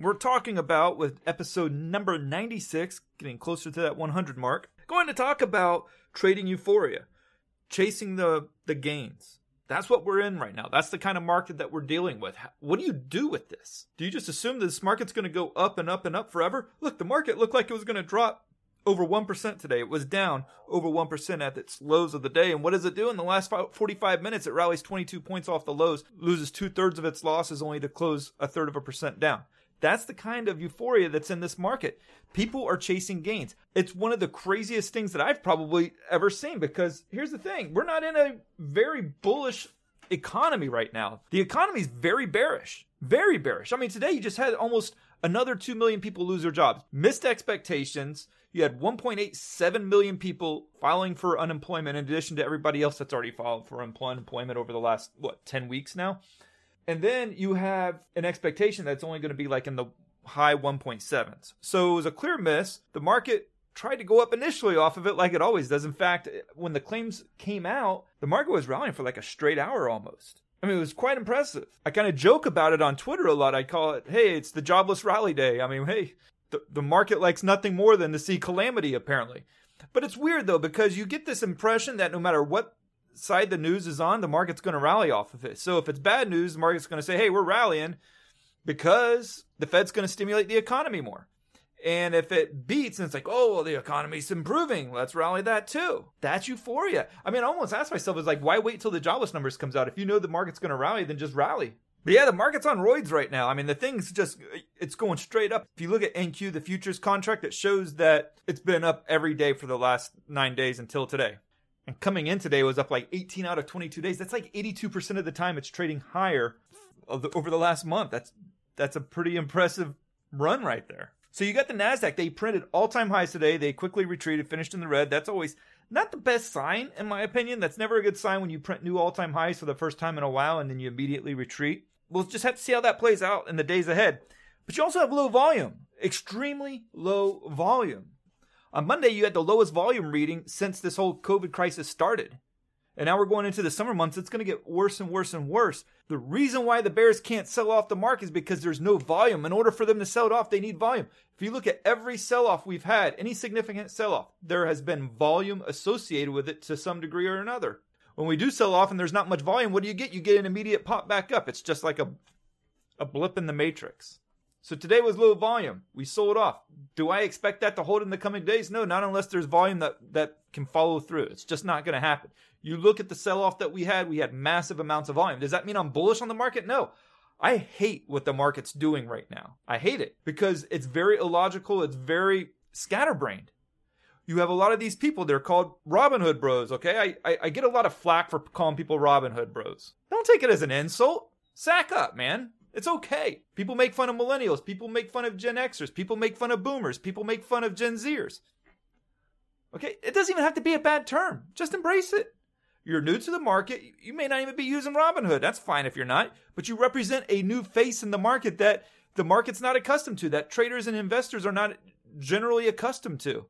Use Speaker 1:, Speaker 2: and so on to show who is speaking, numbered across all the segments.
Speaker 1: we're talking about with episode number 96, getting closer to that 100 mark, going to talk about trading euphoria, chasing the the gains. That's what we're in right now. That's the kind of market that we're dealing with. What do you do with this? Do you just assume this market's going to go up and up and up forever? Look, the market looked like it was going to drop over 1% today. It was down over 1% at its lows of the day. And what does it do? In the last 45 minutes, it rallies 22 points off the lows, loses two thirds of its losses only to close a third of a percent down. That's the kind of euphoria that's in this market. People are chasing gains. It's one of the craziest things that I've probably ever seen because here's the thing we're not in a very bullish economy right now. The economy is very bearish. Very bearish. I mean, today you just had almost another 2 million people lose their jobs. Missed expectations. You had 1.87 million people filing for unemployment in addition to everybody else that's already filed for unemployment over the last, what, 10 weeks now? And then you have an expectation that's only going to be like in the high 1.7s. So it was a clear miss. The market tried to go up initially off of it like it always does. In fact, when the claims came out, the market was rallying for like a straight hour almost. I mean, it was quite impressive. I kind of joke about it on Twitter a lot. I call it, hey, it's the jobless rally day. I mean, hey, the, the market likes nothing more than to see calamity, apparently. But it's weird though, because you get this impression that no matter what side the news is on, the market's going to rally off of it. So if it's bad news, the market's going to say, hey, we're rallying because the Fed's going to stimulate the economy more. And if it beats and it's like, oh, well, the economy's improving, let's rally that too. That's euphoria. I mean, I almost ask myself, is like, why wait till the jobless numbers comes out? If you know the market's going to rally, then just rally. But yeah, the market's on roids right now. I mean, the thing's just, it's going straight up. If you look at NQ, the futures contract, it shows that it's been up every day for the last nine days until today. And coming in today was up like 18 out of 22 days. That's like 82% of the time it's trading higher over the last month. That's that's a pretty impressive run right there. So you got the Nasdaq. They printed all-time highs today. They quickly retreated, finished in the red. That's always not the best sign in my opinion. That's never a good sign when you print new all-time highs for the first time in a while and then you immediately retreat. We'll just have to see how that plays out in the days ahead. But you also have low volume, extremely low volume. On Monday, you had the lowest volume reading since this whole COVID crisis started. And now we're going into the summer months. It's going to get worse and worse and worse. The reason why the Bears can't sell off the market is because there's no volume. In order for them to sell it off, they need volume. If you look at every sell off we've had, any significant sell off, there has been volume associated with it to some degree or another. When we do sell off and there's not much volume, what do you get? You get an immediate pop back up. It's just like a, a blip in the matrix. So today was low volume. We sold off. Do I expect that to hold in the coming days? No, not unless there's volume that, that can follow through. It's just not going to happen. You look at the sell off that we had, we had massive amounts of volume. Does that mean I'm bullish on the market? No. I hate what the market's doing right now. I hate it because it's very illogical. It's very scatterbrained. You have a lot of these people, they're called Robinhood bros, okay? I, I, I get a lot of flack for calling people Robinhood bros. Don't take it as an insult. Sack up, man. It's okay. People make fun of millennials. People make fun of Gen Xers. People make fun of boomers. People make fun of Gen Zers. Okay? It doesn't even have to be a bad term. Just embrace it. You're new to the market. You may not even be using Robinhood. That's fine if you're not. But you represent a new face in the market that the market's not accustomed to, that traders and investors are not generally accustomed to.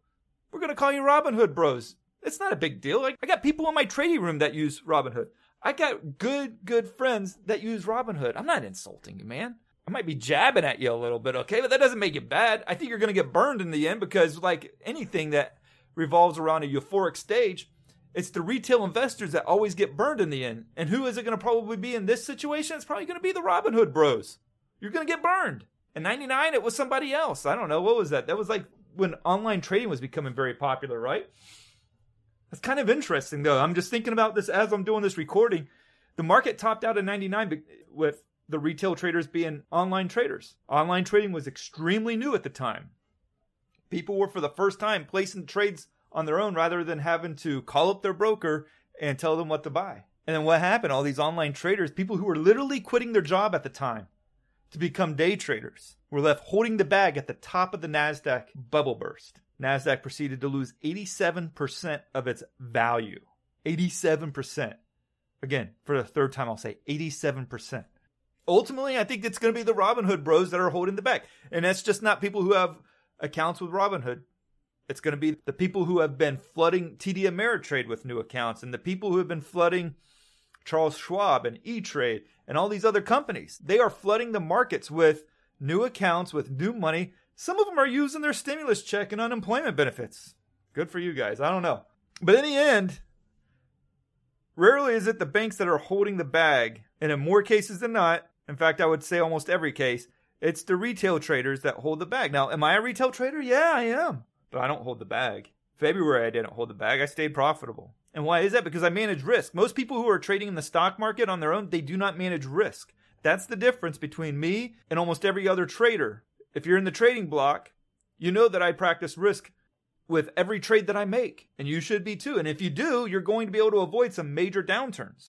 Speaker 1: We're going to call you Robinhood bros. It's not a big deal. I got people in my trading room that use Robinhood. I got good, good friends that use Robinhood. I'm not insulting you, man. I might be jabbing at you a little bit, okay? But that doesn't make it bad. I think you're going to get burned in the end because, like anything that revolves around a euphoric stage, it's the retail investors that always get burned in the end. And who is it going to probably be in this situation? It's probably going to be the Robinhood bros. You're going to get burned. In 99, it was somebody else. I don't know. What was that? That was like when online trading was becoming very popular, right? That's kind of interesting, though. I'm just thinking about this as I'm doing this recording. The market topped out at 99 with the retail traders being online traders. Online trading was extremely new at the time. People were, for the first time, placing trades on their own rather than having to call up their broker and tell them what to buy. And then what happened? All these online traders, people who were literally quitting their job at the time to become day traders, were left holding the bag at the top of the NASDAQ bubble burst. NASDAQ proceeded to lose 87% of its value. 87%. Again, for the third time, I'll say 87%. Ultimately, I think it's going to be the Robinhood bros that are holding the bag. And that's just not people who have accounts with Robinhood. It's going to be the people who have been flooding TD Ameritrade with new accounts and the people who have been flooding Charles Schwab and E Trade and all these other companies. They are flooding the markets with new accounts, with new money. Some of them are using their stimulus check and unemployment benefits. Good for you guys. I don't know. But in the end, rarely is it the banks that are holding the bag. And in more cases than not, in fact, I would say almost every case, it's the retail traders that hold the bag. Now, am I a retail trader? Yeah, I am. But I don't hold the bag. February, I didn't hold the bag. I stayed profitable. And why is that? Because I manage risk. Most people who are trading in the stock market on their own, they do not manage risk. That's the difference between me and almost every other trader. If you're in the trading block, you know that I practice risk with every trade that I make, and you should be too. And if you do, you're going to be able to avoid some major downturns.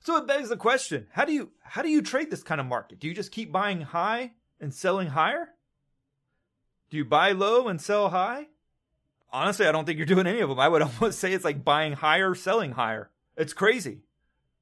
Speaker 1: So it begs the question: How do you how do you trade this kind of market? Do you just keep buying high and selling higher? Do you buy low and sell high? Honestly, I don't think you're doing any of them. I would almost say it's like buying higher, selling higher. It's crazy.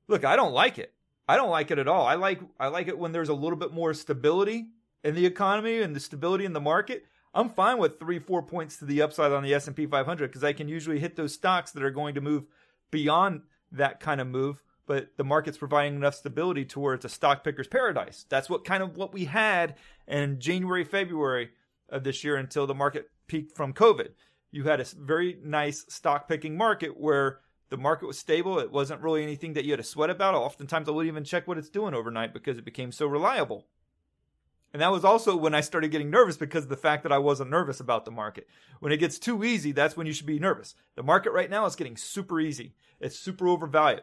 Speaker 1: Look, I don't like it. I don't like it at all. I like I like it when there's a little bit more stability in the economy and the stability in the market. I'm fine with 3 4 points to the upside on the S&P 500 because I can usually hit those stocks that are going to move beyond that kind of move but the market's providing enough stability towards a stock picker's paradise. That's what kind of what we had in January, February of this year until the market peaked from COVID. You had a very nice stock picking market where the market was stable. It wasn't really anything that you had to sweat about. Oftentimes, I wouldn't even check what it's doing overnight because it became so reliable. And that was also when I started getting nervous because of the fact that I wasn't nervous about the market. When it gets too easy, that's when you should be nervous. The market right now is getting super easy. It's super overvalued.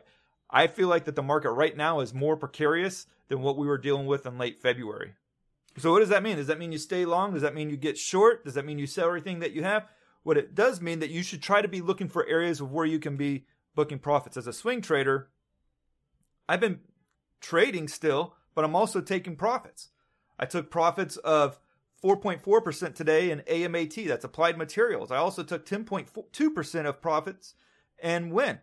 Speaker 1: I feel like that the market right now is more precarious than what we were dealing with in late February. So what does that mean? Does that mean you stay long? Does that mean you get short? Does that mean you sell everything that you have? What it does mean that you should try to be looking for areas of where you can be booking profits. As a swing trader, I've been trading still, but I'm also taking profits. I took profits of 4.4% today in AMAT, that's applied materials. I also took 10.2% of profits and WYNN.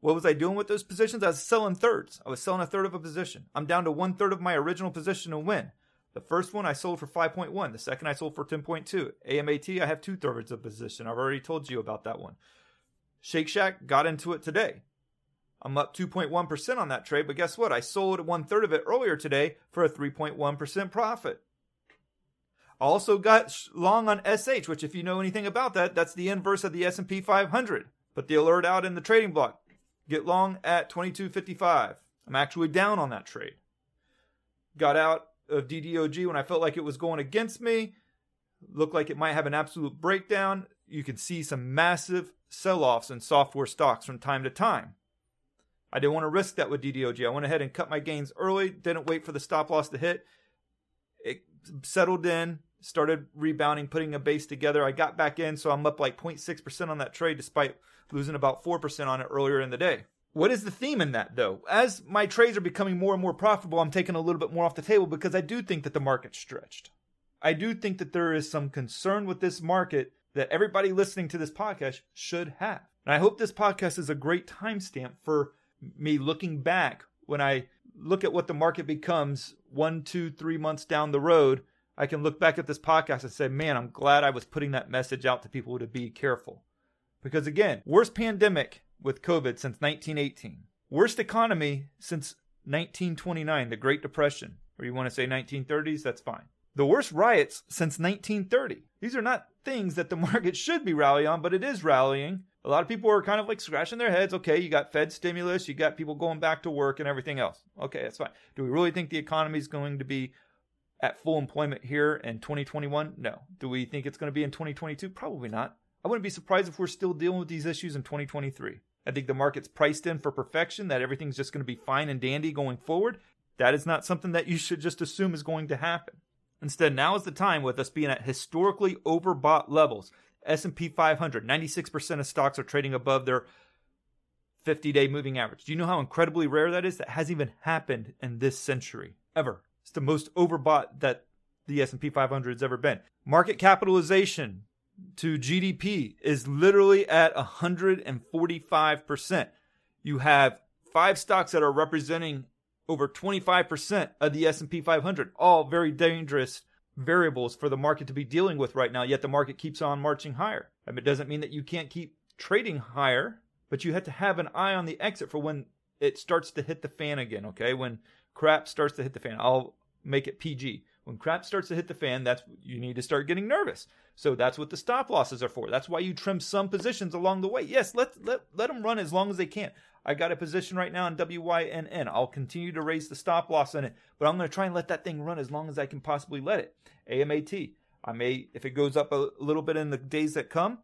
Speaker 1: What was I doing with those positions? I was selling thirds. I was selling a third of a position. I'm down to one third of my original position to WYNN. The first one I sold for 5.1. The second I sold for 10.2. AMAT, I have two thirds of a position. I've already told you about that one. Shake Shack got into it today. I'm up 2.1% on that trade, but guess what? I sold one third of it earlier today for a 3.1% profit. I also got long on SH, which if you know anything about that, that's the inverse of the S&P 500. Put the alert out in the trading block get long at 22.55. I'm actually down on that trade. Got out of DDOG when I felt like it was going against me. Looked like it might have an absolute breakdown. You can see some massive sell offs in software stocks from time to time. I didn't want to risk that with DDOG. I went ahead and cut my gains early, didn't wait for the stop loss to hit. It settled in, started rebounding, putting a base together. I got back in, so I'm up like 0.6% on that trade despite losing about 4% on it earlier in the day. What is the theme in that, though? As my trades are becoming more and more profitable, I'm taking a little bit more off the table because I do think that the market's stretched. I do think that there is some concern with this market that everybody listening to this podcast should have. And I hope this podcast is a great timestamp for me looking back when I look at what the market becomes one, two, three months down the road. I can look back at this podcast and say, man, I'm glad I was putting that message out to people to be careful. Because again, worst pandemic with COVID since 1918, worst economy since 1929, the Great Depression, or you want to say 1930s, that's fine. The worst riots since 1930. These are not things that the market should be rallying on, but it is rallying. A lot of people are kind of like scratching their heads. Okay, you got Fed stimulus, you got people going back to work and everything else. Okay, that's fine. Do we really think the economy is going to be at full employment here in 2021? No. Do we think it's going to be in 2022? Probably not. I wouldn't be surprised if we're still dealing with these issues in 2023. I think the market's priced in for perfection, that everything's just going to be fine and dandy going forward. That is not something that you should just assume is going to happen. Instead, now is the time with us being at historically overbought levels. S&P 500, 96% of stocks are trading above their 50-day moving average. Do you know how incredibly rare that is? That hasn't even happened in this century ever. It's the most overbought that the S&P 500 has ever been. Market capitalization to GDP is literally at 145%. You have five stocks that are representing over 25% of the S&P 500, all very dangerous variables for the market to be dealing with right now, yet the market keeps on marching higher. I mean, it doesn't mean that you can't keep trading higher, but you have to have an eye on the exit for when it starts to hit the fan again, okay? When crap starts to hit the fan. I'll make it PG. When crap starts to hit the fan, that's you need to start getting nervous. So that's what the stop losses are for. That's why you trim some positions along the way. Yes, let let let them run as long as they can. I got a position right now in WYNN. I'll continue to raise the stop loss in it, but I'm going to try and let that thing run as long as I can possibly let it. AMAT. I may, if it goes up a little bit in the days that come,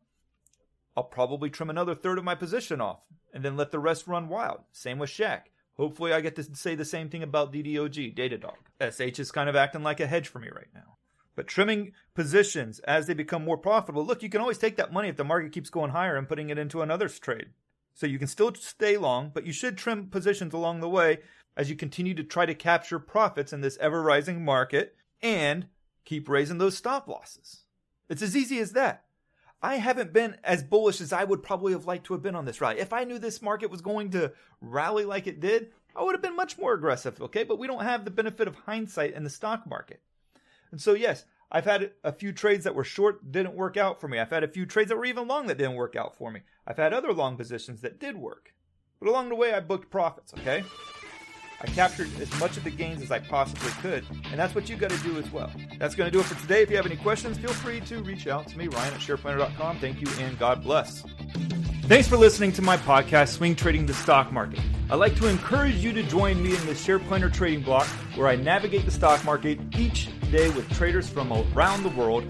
Speaker 1: I'll probably trim another third of my position off and then let the rest run wild. Same with Shack. Hopefully, I get to say the same thing about DDOG, Datadog. SH is kind of acting like a hedge for me right now. But trimming positions as they become more profitable, look, you can always take that money if the market keeps going higher and putting it into another trade. So you can still stay long, but you should trim positions along the way as you continue to try to capture profits in this ever rising market and keep raising those stop losses. It's as easy as that. I haven't been as bullish as I would probably have liked to have been on this rally. If I knew this market was going to rally like it did, I would have been much more aggressive, okay? But we don't have the benefit of hindsight in the stock market. And so, yes, I've had a few trades that were short, didn't work out for me. I've had a few trades that were even long that didn't work out for me. I've had other long positions that did work. But along the way, I booked profits, okay? I captured as much of the gains as I possibly could, and that's what you got to do as well. That's going to do it for today. If you have any questions, feel free to reach out to me, Ryan at SharePlanner.com. Thank you, and God bless. Thanks for listening to my podcast, Swing Trading the Stock Market. I'd like to encourage you to join me in the SharePlanner trading block, where I navigate the stock market each day with traders from around the world.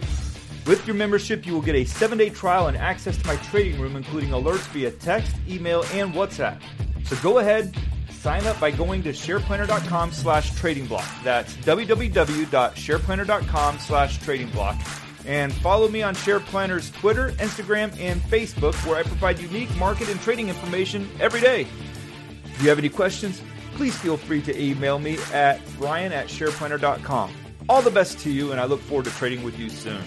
Speaker 1: With your membership, you will get a seven day trial and access to my trading room, including alerts via text, email, and WhatsApp. So go ahead, sign up by going to shareplanner.com slash trading block. That's www.shareplanner.com slash trading block. And follow me on SharePlanner's Twitter, Instagram, and Facebook, where I provide unique market and trading information every day. If you have any questions, please feel free to email me at ryan at shareplanner.com. All the best to you, and I look forward to trading with you soon.